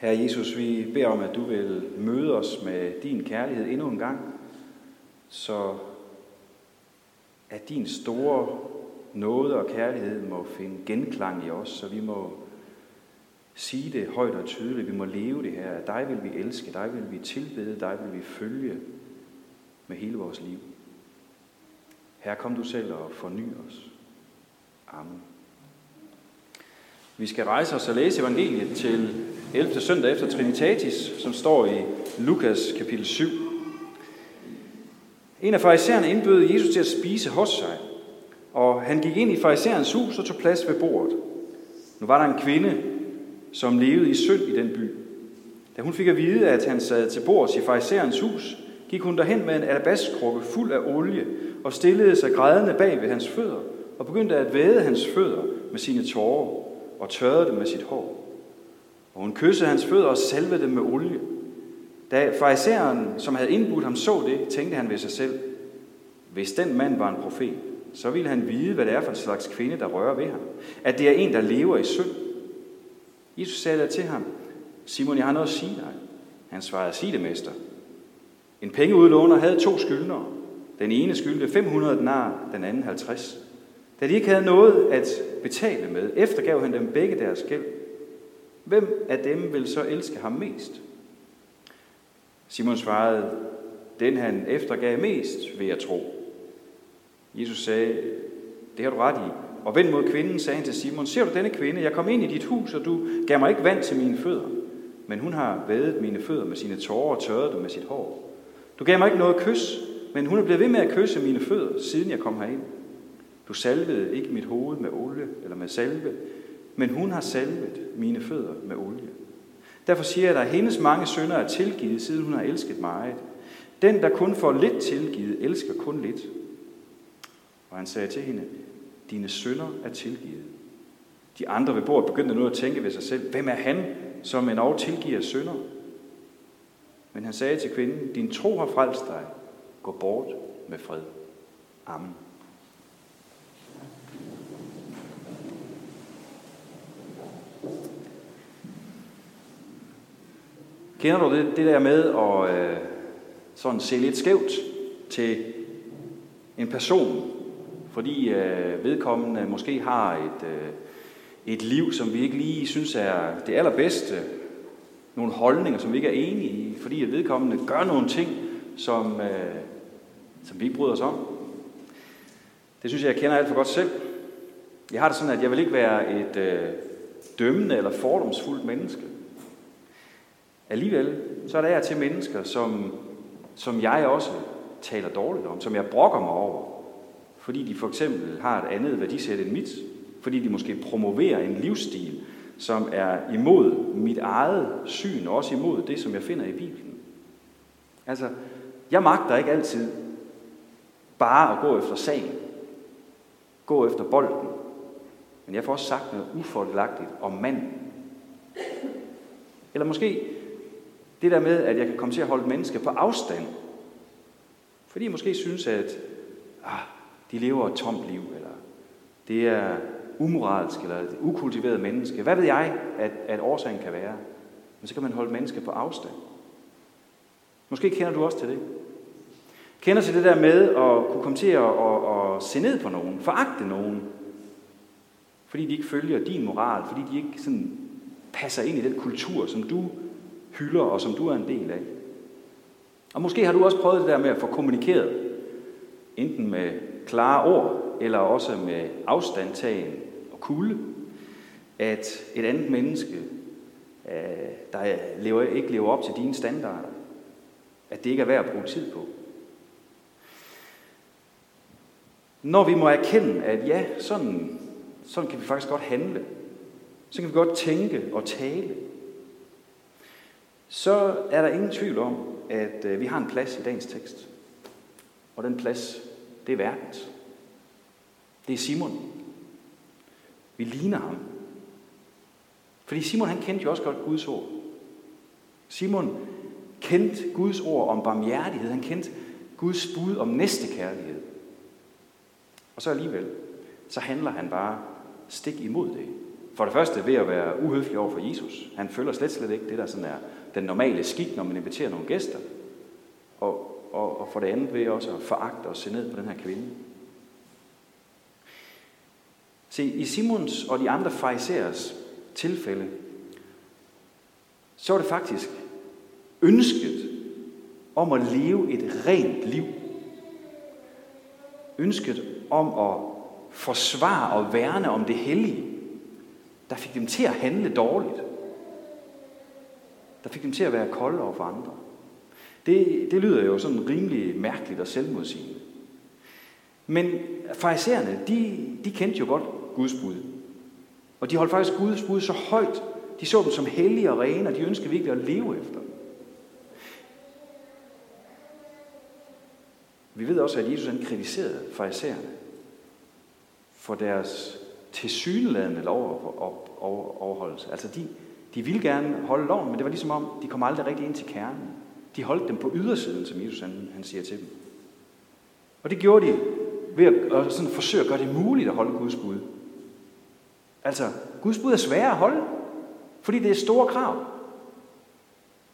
Herre Jesus, vi beder om, at du vil møde os med din kærlighed endnu en gang, så at din store nåde og kærlighed må finde genklang i os, så vi må sige det højt og tydeligt, vi må leve det her. At dig vil vi elske, dig vil vi tilbede, dig vil vi følge med hele vores liv. Her kom du selv og forny os. Amen. Vi skal rejse os og læse evangeliet til 11. søndag efter Trinitatis, som står i Lukas kapitel 7. En af farisæerne indbød Jesus til at spise hos sig, og han gik ind i farisæerens hus og tog plads ved bordet. Nu var der en kvinde, som levede i synd i den by. Da hun fik at vide, at han sad til bords i farisæerens hus, gik hun derhen med en alabastkrukke fuld af olie og stillede sig grædende bag ved hans fødder og begyndte at væde hans fødder med sine tårer og tørrede dem med sit hår. Og hun kyssede hans fødder og salvede dem med olie. Da farisæeren, som havde indbudt ham, så det, tænkte han ved sig selv, hvis den mand var en profet, så ville han vide, hvad det er for en slags kvinde, der rører ved ham. At det er en, der lever i synd. Jesus sagde til ham, Simon, jeg har noget at sige dig. Han svarede, sig det, mester. En pengeudlåner havde to skyldnere. Den ene skyldte 500 denar, den anden 50. Da de ikke havde noget at betale med, eftergav han dem begge deres gæld. Hvem af dem vil så elske ham mest? Simon svarede, den han eftergav mest, vil jeg tro. Jesus sagde, det har du ret i. Og vend mod kvinden, sagde han til Simon, ser du denne kvinde? Jeg kom ind i dit hus, og du gav mig ikke vand til mine fødder. Men hun har vædet mine fødder med sine tårer og tørret dem med sit hår. Du gav mig ikke noget kys, men hun er blevet ved med at kysse mine fødder, siden jeg kom herind. Du salvede ikke mit hoved med olie eller med salve, men hun har salvet mine fødder med olie. Derfor siger jeg dig, at hendes mange sønder er tilgivet, siden hun har elsket meget. Den, der kun får lidt tilgivet, elsker kun lidt. Og han sagde til hende, dine sønder er tilgivet. De andre ved bordet begyndte nu at tænke ved sig selv, hvem er han, som en og tilgiver sønder? Men han sagde til kvinden, din tro har frelst dig. Gå bort med fred. Amen. Kender du det, det der med at øh, sådan se lidt skævt til en person, fordi øh, vedkommende måske har et, øh, et liv, som vi ikke lige synes er det allerbedste, nogle holdninger, som vi ikke er enige i, fordi at vedkommende gør nogle ting, som, øh, som vi ikke bryder os om. Det synes jeg, jeg kender alt for godt selv. Jeg har det sådan, at jeg vil ikke være et øh, dømmende eller fordomsfuldt menneske. Alligevel, så er der til mennesker, som, som jeg også taler dårligt om, som jeg brokker mig over, fordi de for eksempel har et andet værdisæt end mit, fordi de måske promoverer en livsstil, som er imod mit eget syn, og også imod det, som jeg finder i Bibelen. Altså, jeg magter ikke altid bare at gå efter sagen, gå efter bolden, men jeg får også sagt noget ufordelagtigt om manden. Eller måske det der med, at jeg kan komme til at holde mennesker på afstand. Fordi jeg måske synes, at ah, de lever et tomt liv, eller det er umoralsk, eller et ukultiveret menneske. Hvad ved jeg, at, at årsagen kan være? Men så kan man holde mennesker på afstand. Måske kender du også til det. Kender til det der med at kunne komme til at, at, at se ned på nogen, foragte nogen, fordi de ikke følger din moral, fordi de ikke sådan passer ind i den kultur, som du hylder og som du er en del af. Og måske har du også prøvet det der med at få kommunikeret, enten med klare ord, eller også med afstandtagen og kulde, at et andet menneske, øh, der lever, ikke lever op til dine standarder, at det ikke er værd at bruge tid på. Når vi må erkende, at ja, sådan, sådan kan vi faktisk godt handle, så kan vi godt tænke og tale, så er der ingen tvivl om, at øh, vi har en plads i dagens tekst. Og den plads, det er verdens. Det er Simon. Vi ligner ham. Fordi Simon han kendte jo også godt Guds ord. Simon kendte Guds ord om barmhjertighed. Han kendte Guds bud om næstekærlighed. Og så alligevel, så handler han bare stik imod det. For det første ved at være uhøflig over for Jesus. Han følger slet slet ikke det, der sådan er den normale skik, når man inviterer nogle gæster. Og, og, og for det andet ved også at foragte og se ned på den her kvinde. Se, i Simons og de andre farisæers tilfælde, så var det faktisk ønsket om at leve et rent liv. Ønsket om at forsvare og værne om det hellige, der fik dem til at handle dårligt. Der fik dem til at være kolde over for andre. Det, det lyder jo sådan rimelig mærkeligt og selvmodsigende. Men farisæerne, de, de kendte jo godt Guds bud. Og de holdt faktisk Guds bud så højt. De så dem som hellige og rene, og de ønskede virkelig at leve efter. Vi ved også, at Jesus han kritiserede farisæerne for deres tilsyneladende lovoverholdelse. Altså de, de ville gerne holde loven, men det var ligesom om, de kom aldrig rigtig ind til kernen. De holdt dem på ydersiden, som Jesus han, han siger til dem. Og det gjorde de ved at, at sådan forsøge at gøre det muligt at holde Guds bud. Altså, Guds bud er svære at holde, fordi det er store krav.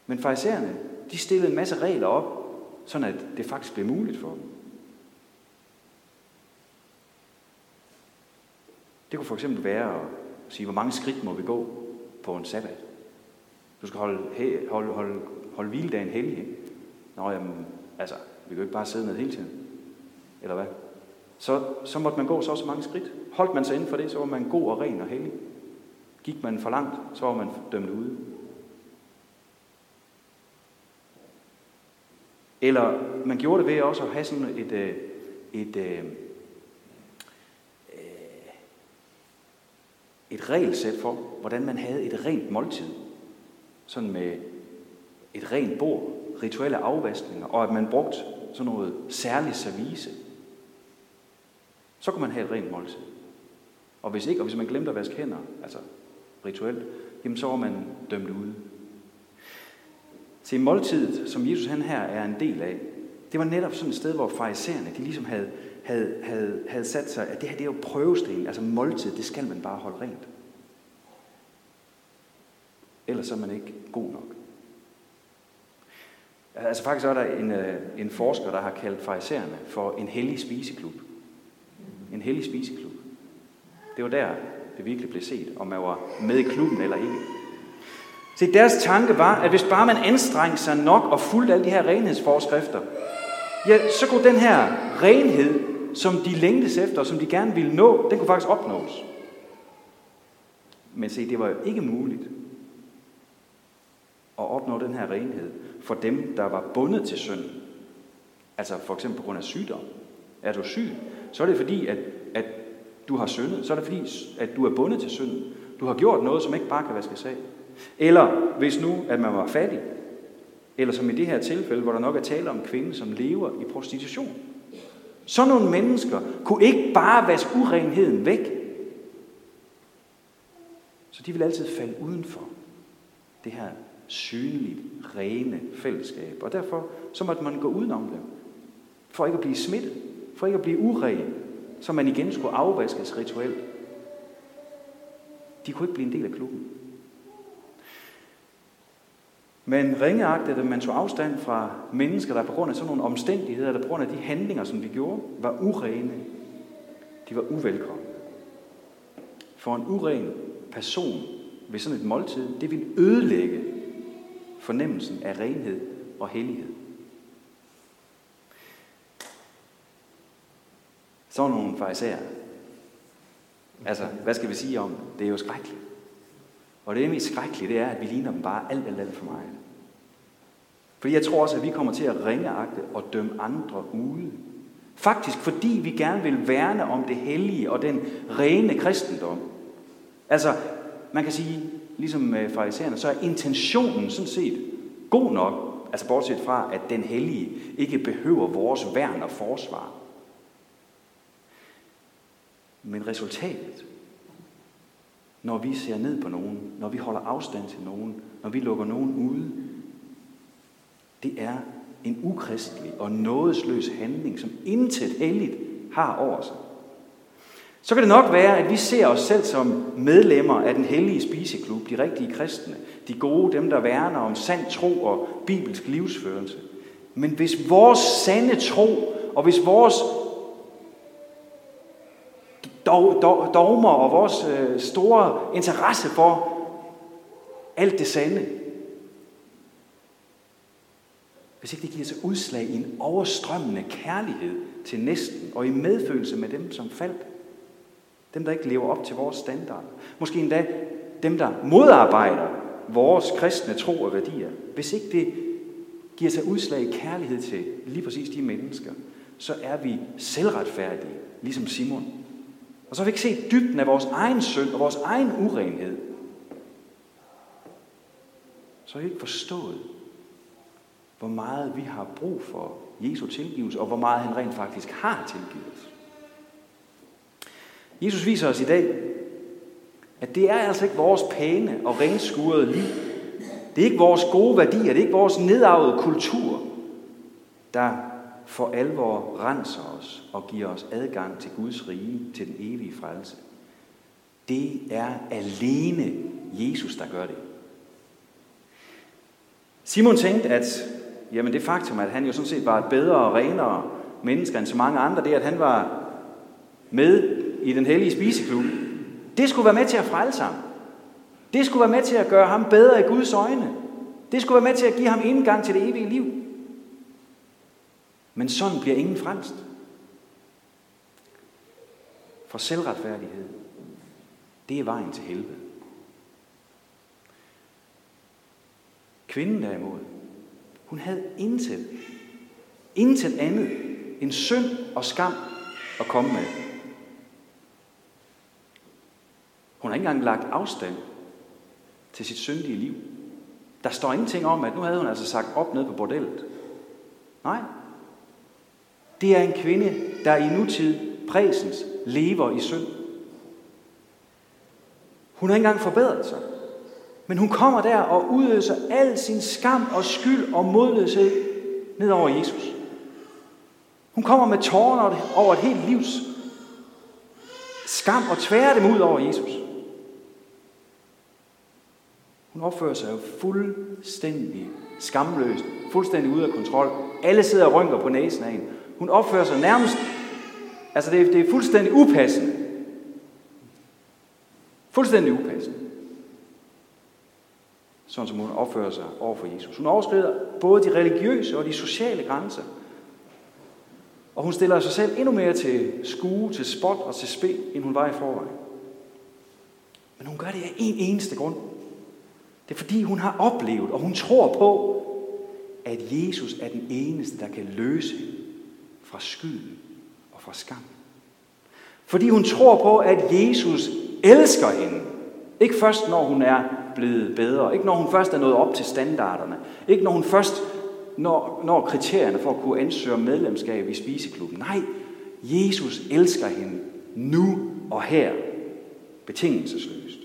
Men farisæerne, de stillede en masse regler op, sådan at det faktisk blev muligt for dem. Det kunne for eksempel være at sige, hvor mange skridt må vi gå på en sabbat. Du skal holde, holde, holde, holde hviledagen hellig. Nå, jamen, altså, vi kan jo ikke bare sidde ned hele tiden. Eller hvad? Så, så måtte man gå så så mange skridt. Holdt man sig inden for det, så var man god og ren og hellig. Gik man for langt, så var man dømt ude. Eller man gjorde det ved også at have sådan et, øh, et, et, et regelsæt for, hvordan man havde et rent måltid. Sådan med et rent bord, rituelle afvaskninger, og at man brugte sådan noget særligt service. Så kunne man have et rent måltid. Og hvis ikke, og hvis man glemte at vaske hænder, altså rituelt, jamen så var man dømt ude. Til måltidet, som Jesus han her er en del af, det var netop sådan et sted, hvor farisæerne, de ligesom havde havde, havde, havde sat sig, at det her det er jo prøvesten, altså måltid, det skal man bare holde rent. Ellers er man ikke god nok. Altså faktisk er der en, øh, en forsker, der har kaldt farisæerne for en hellig spiseklub. En hellig spiseklub. Det var der, det virkelig blev set, om man var med i klubben eller ikke. Så deres tanke var, at hvis bare man anstrengte sig nok og fulgte alle de her renhedsforskrifter, ja, så kunne den her renhed som de længtes efter, og som de gerne ville nå, den kunne faktisk opnås. Men se, det var jo ikke muligt at opnå den her renhed for dem, der var bundet til synden. Altså for eksempel på grund af sygdom. Er du syg, så er det fordi, at, at du har syndet. Så er det fordi, at du er bundet til synden. Du har gjort noget, som ikke bare kan vaskes af. Eller hvis nu, at man var fattig. Eller som i det her tilfælde, hvor der nok er tale om en kvinde, som lever i prostitution. Så nogle mennesker kunne ikke bare vaske urenheden væk. Så de vil altid falde udenfor det her synligt, rene fællesskab. Og derfor så måtte man gå udenom dem. For ikke at blive smittet. For ikke at blive uren. Så man igen skulle afvaskes rituelt. De kunne ikke blive en del af klubben. Men ringeagtede man tog afstand fra mennesker, der på grund af sådan nogle omstændigheder, der på grund af de handlinger, som de gjorde, var urene. De var uvelkomne. For en uren person ved sådan et måltid, det vil ødelægge fornemmelsen af renhed og hellighed. Så nogle farisæer. Altså, hvad skal vi sige om det? er jo skrækkeligt. Og det mest skrækkelige, det er, at vi ligner dem bare alt, alt, alt for meget. Fordi jeg tror også, at vi kommer til at ringeagte og dømme andre ude. Faktisk fordi vi gerne vil værne om det hellige og den rene kristendom. Altså, man kan sige, ligesom med farisæerne, så er intentionen sådan set god nok, altså bortset fra, at den hellige ikke behøver vores værn og forsvar. Men resultatet, når vi ser ned på nogen, når vi holder afstand til nogen, når vi lukker nogen ude, det er en ukristelig og nådesløs handling, som intet helligt har over sig. så kan det nok være, at vi ser os selv som medlemmer af den hellige spiseklub, de rigtige kristne, de gode, dem der værner om sand tro og bibelsk livsførelse. Men hvis vores sande tro, og hvis vores dogmer og vores øh, store interesse for alt det sande, hvis ikke det giver sig udslag i en overstrømmende kærlighed til næsten, og i medfølelse med dem, som faldt, dem, der ikke lever op til vores standard, måske endda dem, der modarbejder vores kristne tro og værdier, hvis ikke det giver sig udslag i kærlighed til lige præcis de mennesker, så er vi selvretfærdige, ligesom Simon. Og så har vi ikke set dybden af vores egen synd og vores egen urenhed. Så har vi ikke forstået, hvor meget vi har brug for Jesu tilgivelse, og hvor meget han rent faktisk har tilgivet os. Jesus viser os i dag, at det er altså ikke vores pæne og renskurede liv. Det er ikke vores gode værdier, det er ikke vores nedarvede kultur, der for alvor renser os og giver os adgang til Guds rige, til den evige frelse. Det er alene Jesus, der gør det. Simon tænkte, at jamen det faktum, at han jo sådan set var et bedre og renere menneske end så mange andre, det at han var med i den hellige spiseklub, det skulle være med til at frelse ham. Det skulle være med til at gøre ham bedre i Guds øjne. Det skulle være med til at give ham indgang til det evige liv. Men sådan bliver ingen frelst. For selvretfærdighed, det er vejen til helvede. Kvinden derimod, hun havde intet, intet andet end synd og skam at komme med. Hun har ikke engang lagt afstand til sit syndige liv. Der står ingenting om, at nu havde hun altså sagt op ned på bordellet. Nej. Det er en kvinde, der i nutid præsens lever i synd. Hun har ikke engang forbedret sig. Men hun kommer der og udøser al sin skam og skyld og modløshed ned over Jesus. Hun kommer med tårer over et helt livs skam og tværer dem ud over Jesus. Hun opfører sig jo fuldstændig skamløst, fuldstændig ude af kontrol. Alle sidder og rynker på næsen af hende. Hun opfører sig nærmest, altså det er, det er fuldstændig upassende. Fuldstændig upassende sådan som hun opfører sig over for Jesus. Hun overskrider både de religiøse og de sociale grænser. Og hun stiller sig selv endnu mere til skue, til spot og til spil, end hun var i forvejen. Men hun gør det af en eneste grund. Det er fordi hun har oplevet, og hun tror på, at Jesus er den eneste, der kan løse hende fra skylden og fra skam. Fordi hun tror på, at Jesus elsker hende. Ikke først, når hun er blevet bedre. Ikke når hun først er nået op til standarderne. Ikke når hun først når, når kriterierne for at kunne ansøge medlemskab i spiseklubben. Nej, Jesus elsker hende nu og her. Betingelsesløst.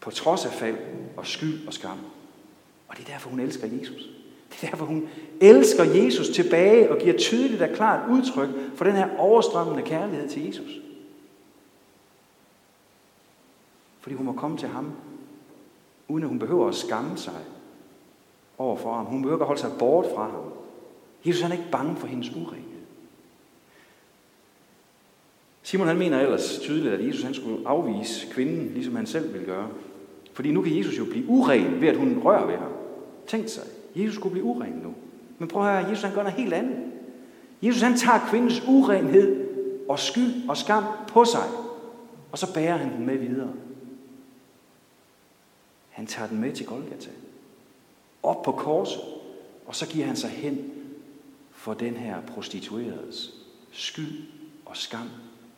På trods af fald og skyld og skam. Og det er derfor, hun elsker Jesus. Det er derfor, hun elsker Jesus tilbage og giver tydeligt og klart udtryk for den her overstrømmende kærlighed til Jesus. Fordi hun må komme til ham, uden at hun behøver at skamme sig over for ham. Hun behøver ikke at holde sig bort fra ham. Jesus han er ikke bange for hendes urenhed. Simon han mener ellers tydeligt, at Jesus han skulle afvise kvinden, ligesom han selv ville gøre. Fordi nu kan Jesus jo blive uren ved, at hun rører ved ham. Tænk sig, Jesus skulle blive uren nu. Men prøv at høre, Jesus han gør noget helt andet. Jesus han tager kvindens urenhed og skyld og skam på sig, og så bærer han den med videre. Han tager den med til Golgata. Op på korset. Og så giver han sig hen for den her prostitueredes skyld og skam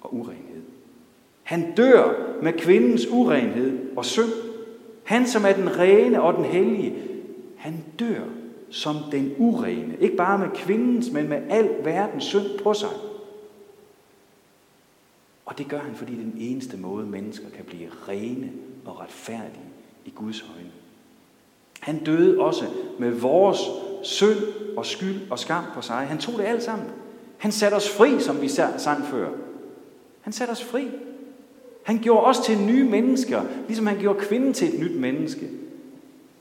og urenhed. Han dør med kvindens urenhed og synd. Han, som er den rene og den hellige, dør som den urene. Ikke bare med kvindens, men med al verdens synd på sig. Og det gør han, fordi det er den eneste måde, mennesker kan blive rene og retfærdige i Guds øjne. Han døde også med vores synd og skyld og skam på sig. Han tog det alt sammen. Han satte os fri, som vi sang før. Han satte os fri. Han gjorde os til nye mennesker, ligesom han gjorde kvinden til et nyt menneske.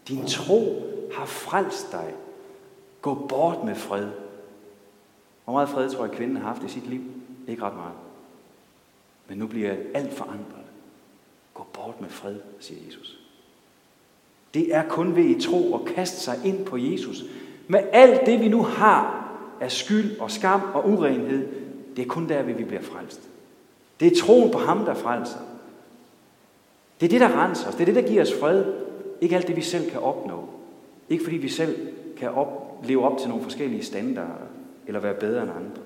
Din tro har frelst dig. Gå bort med fred. Hvor meget fred tror jeg, kvinden har haft i sit liv? Ikke ret meget. Men nu bliver alt forandret. Gå bort med fred, siger Jesus. Det er kun ved i tro at kaste sig ind på Jesus. Med alt det, vi nu har af skyld og skam og urenhed, det er kun der, vi bliver frelst. Det er troen på ham, der frelser. Det er det, der renser os. Det er det, der giver os fred. Ikke alt det, vi selv kan opnå. Ikke fordi vi selv kan op, leve op til nogle forskellige standarder, eller være bedre end andre.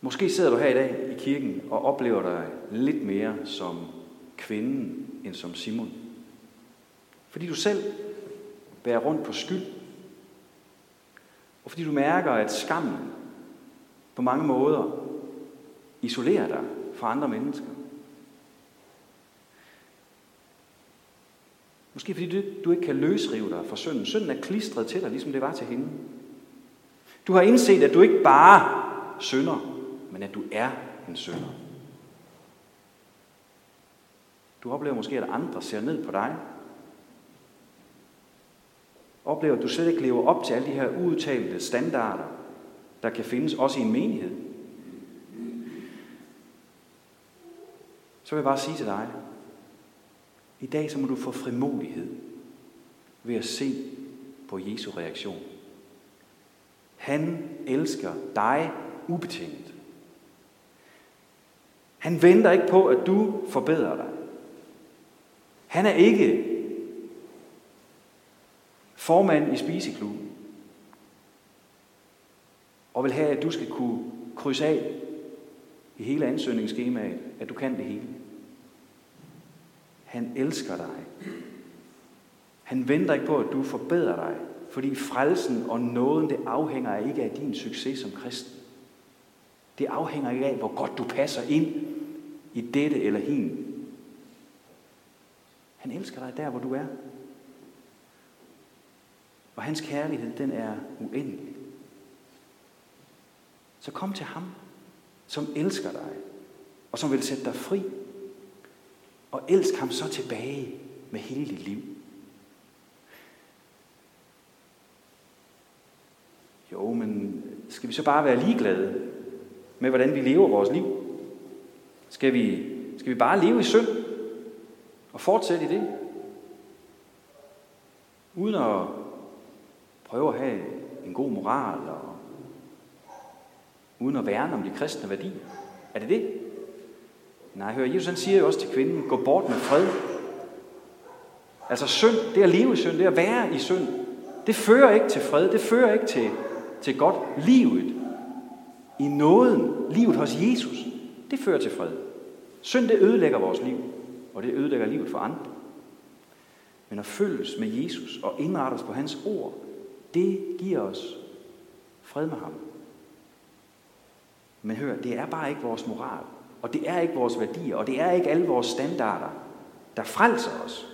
Måske sidder du her i dag i kirken og oplever dig lidt mere som kvinden end som Simon. Fordi du selv bærer rundt på skyld. Og fordi du mærker, at skammen på mange måder isolerer dig fra andre mennesker. Måske fordi du, du ikke kan løsrive dig fra synden. Synden er klistret til dig, ligesom det var til hende. Du har indset, at du ikke bare synder, men at du er en synder. Du oplever måske, at andre ser ned på dig. Oplever, at du slet ikke lever op til alle de her udtalte standarder, der kan findes også i en menighed. Så vil jeg bare sige til dig, i dag så må du få frimodighed ved at se på Jesu reaktion. Han elsker dig ubetinget. Han venter ikke på, at du forbedrer dig. Han er ikke formand i spiseklubben og vil have, at du skal kunne krydse af i hele ansøgningsskemaet, at du kan det hele. Han elsker dig. Han venter ikke på, at du forbedrer dig, fordi frelsen og nåden, det afhænger ikke af din succes som kristen. Det afhænger ikke af, hvor godt du passer ind i dette eller hin. Han elsker dig der, hvor du er. Og hans kærlighed, den er uendelig. Så kom til ham, som elsker dig, og som vil sætte dig fri. Og elsk ham så tilbage med hele dit liv. Jo, men skal vi så bare være ligeglade med, hvordan vi lever vores liv? Skal vi, skal vi bare leve i synd og fortsætte i det? Uden at prøve at have en god moral og uden at værne om de kristne værdier. Er det det? Nej, hør, Jesus han siger jo også til kvinden, gå bort med fred. Altså synd, det at leve i synd, det at være i synd, det fører ikke til fred, det fører ikke til, til godt livet. I nåden, livet hos Jesus, det fører til fred. Synd, det ødelægger vores liv, og det ødelægger livet for andre. Men at følges med Jesus og indrette os på hans ord, det giver os fred med ham. Men hør, det er bare ikke vores moral, og det er ikke vores værdier, og det er ikke alle vores standarder, der frelser os.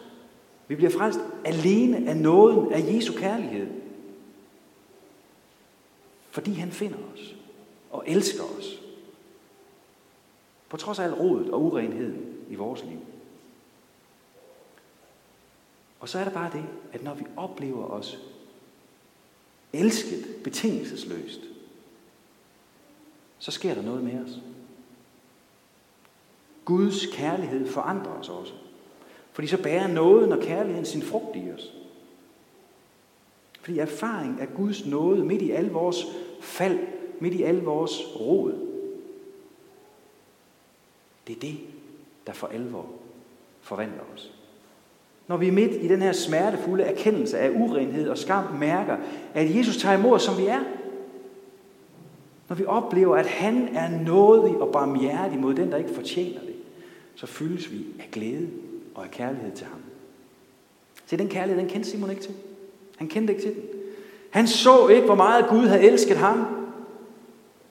Vi bliver frelst alene af nåden af Jesu kærlighed. Fordi han finder os og elsker os. På trods af al rodet og urenheden i vores liv. Og så er der bare det, at når vi oplever os elsket betingelsesløst, så sker der noget med os. Guds kærlighed forandrer os også. Fordi så bærer nåden og kærligheden sin frugt i os. Fordi erfaring af Guds nåde midt i al vores fald, midt i al vores rod, det er det, der for alvor forvandler os. Når vi er midt i den her smertefulde erkendelse af urenhed og skam mærker, at Jesus tager imod os, som vi er. Når vi oplever, at han er nådig og barmhjertig mod den, der ikke fortjener så fyldes vi af glæde og af kærlighed til ham. Se, den kærlighed, den kendte Simon ikke til. Han kendte ikke til den. Han så ikke, hvor meget Gud havde elsket ham.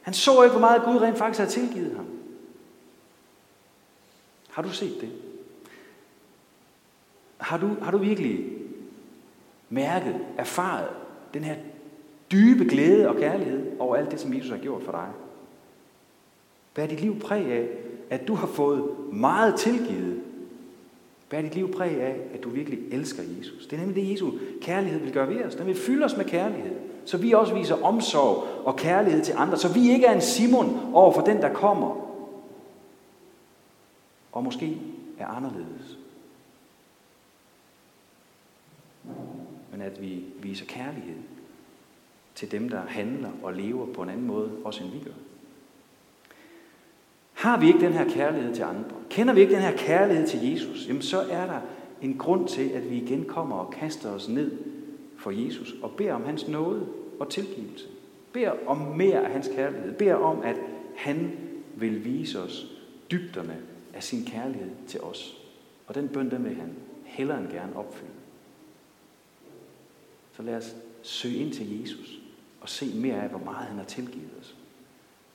Han så ikke, hvor meget Gud rent faktisk havde tilgivet ham. Har du set det? Har du, har du virkelig mærket, erfaret den her dybe glæde og kærlighed over alt det, som Jesus har gjort for dig? Bær dit liv præg af, at du har fået meget tilgivet. Bær dit liv præg af, at du virkelig elsker Jesus. Det er nemlig det, Jesu kærlighed vil gøre ved os. Den vil fylde os med kærlighed, så vi også viser omsorg og kærlighed til andre, så vi ikke er en Simon over for den, der kommer, og måske er anderledes. Men at vi viser kærlighed til dem, der handler og lever på en anden måde, også end vi gør. Har vi ikke den her kærlighed til andre, kender vi ikke den her kærlighed til Jesus, jamen så er der en grund til, at vi igen kommer og kaster os ned for Jesus og beder om hans nåde og tilgivelse. Beder om mere af hans kærlighed. Beder om, at han vil vise os dybderne af sin kærlighed til os. Og den bøn, den vil han hellere end gerne opfylde. Så lad os søge ind til Jesus og se mere af, hvor meget han har tilgivet os.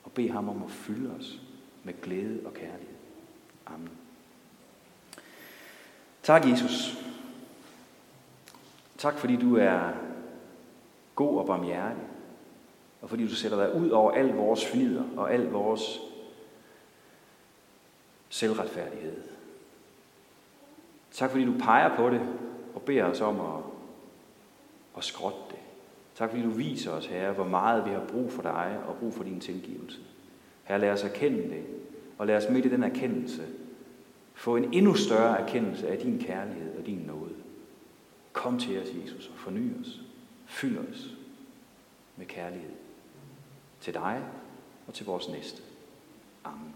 Og bede ham om at fylde os med glæde og kærlighed. Amen. Tak, Jesus. Tak, fordi du er god og barmhjertig, og fordi du sætter dig ud over al vores fnider og al vores selvretfærdighed. Tak fordi du peger på det og beder os om at, at skrotte det. Tak fordi du viser os, Herre, hvor meget vi har brug for dig og brug for din tilgivelse. Herre, lad os erkende det, og lad os midt i den erkendelse få en endnu større erkendelse af din kærlighed og din nåde. Kom til os, Jesus, og forny os. Fyld os med kærlighed til dig og til vores næste. Amen.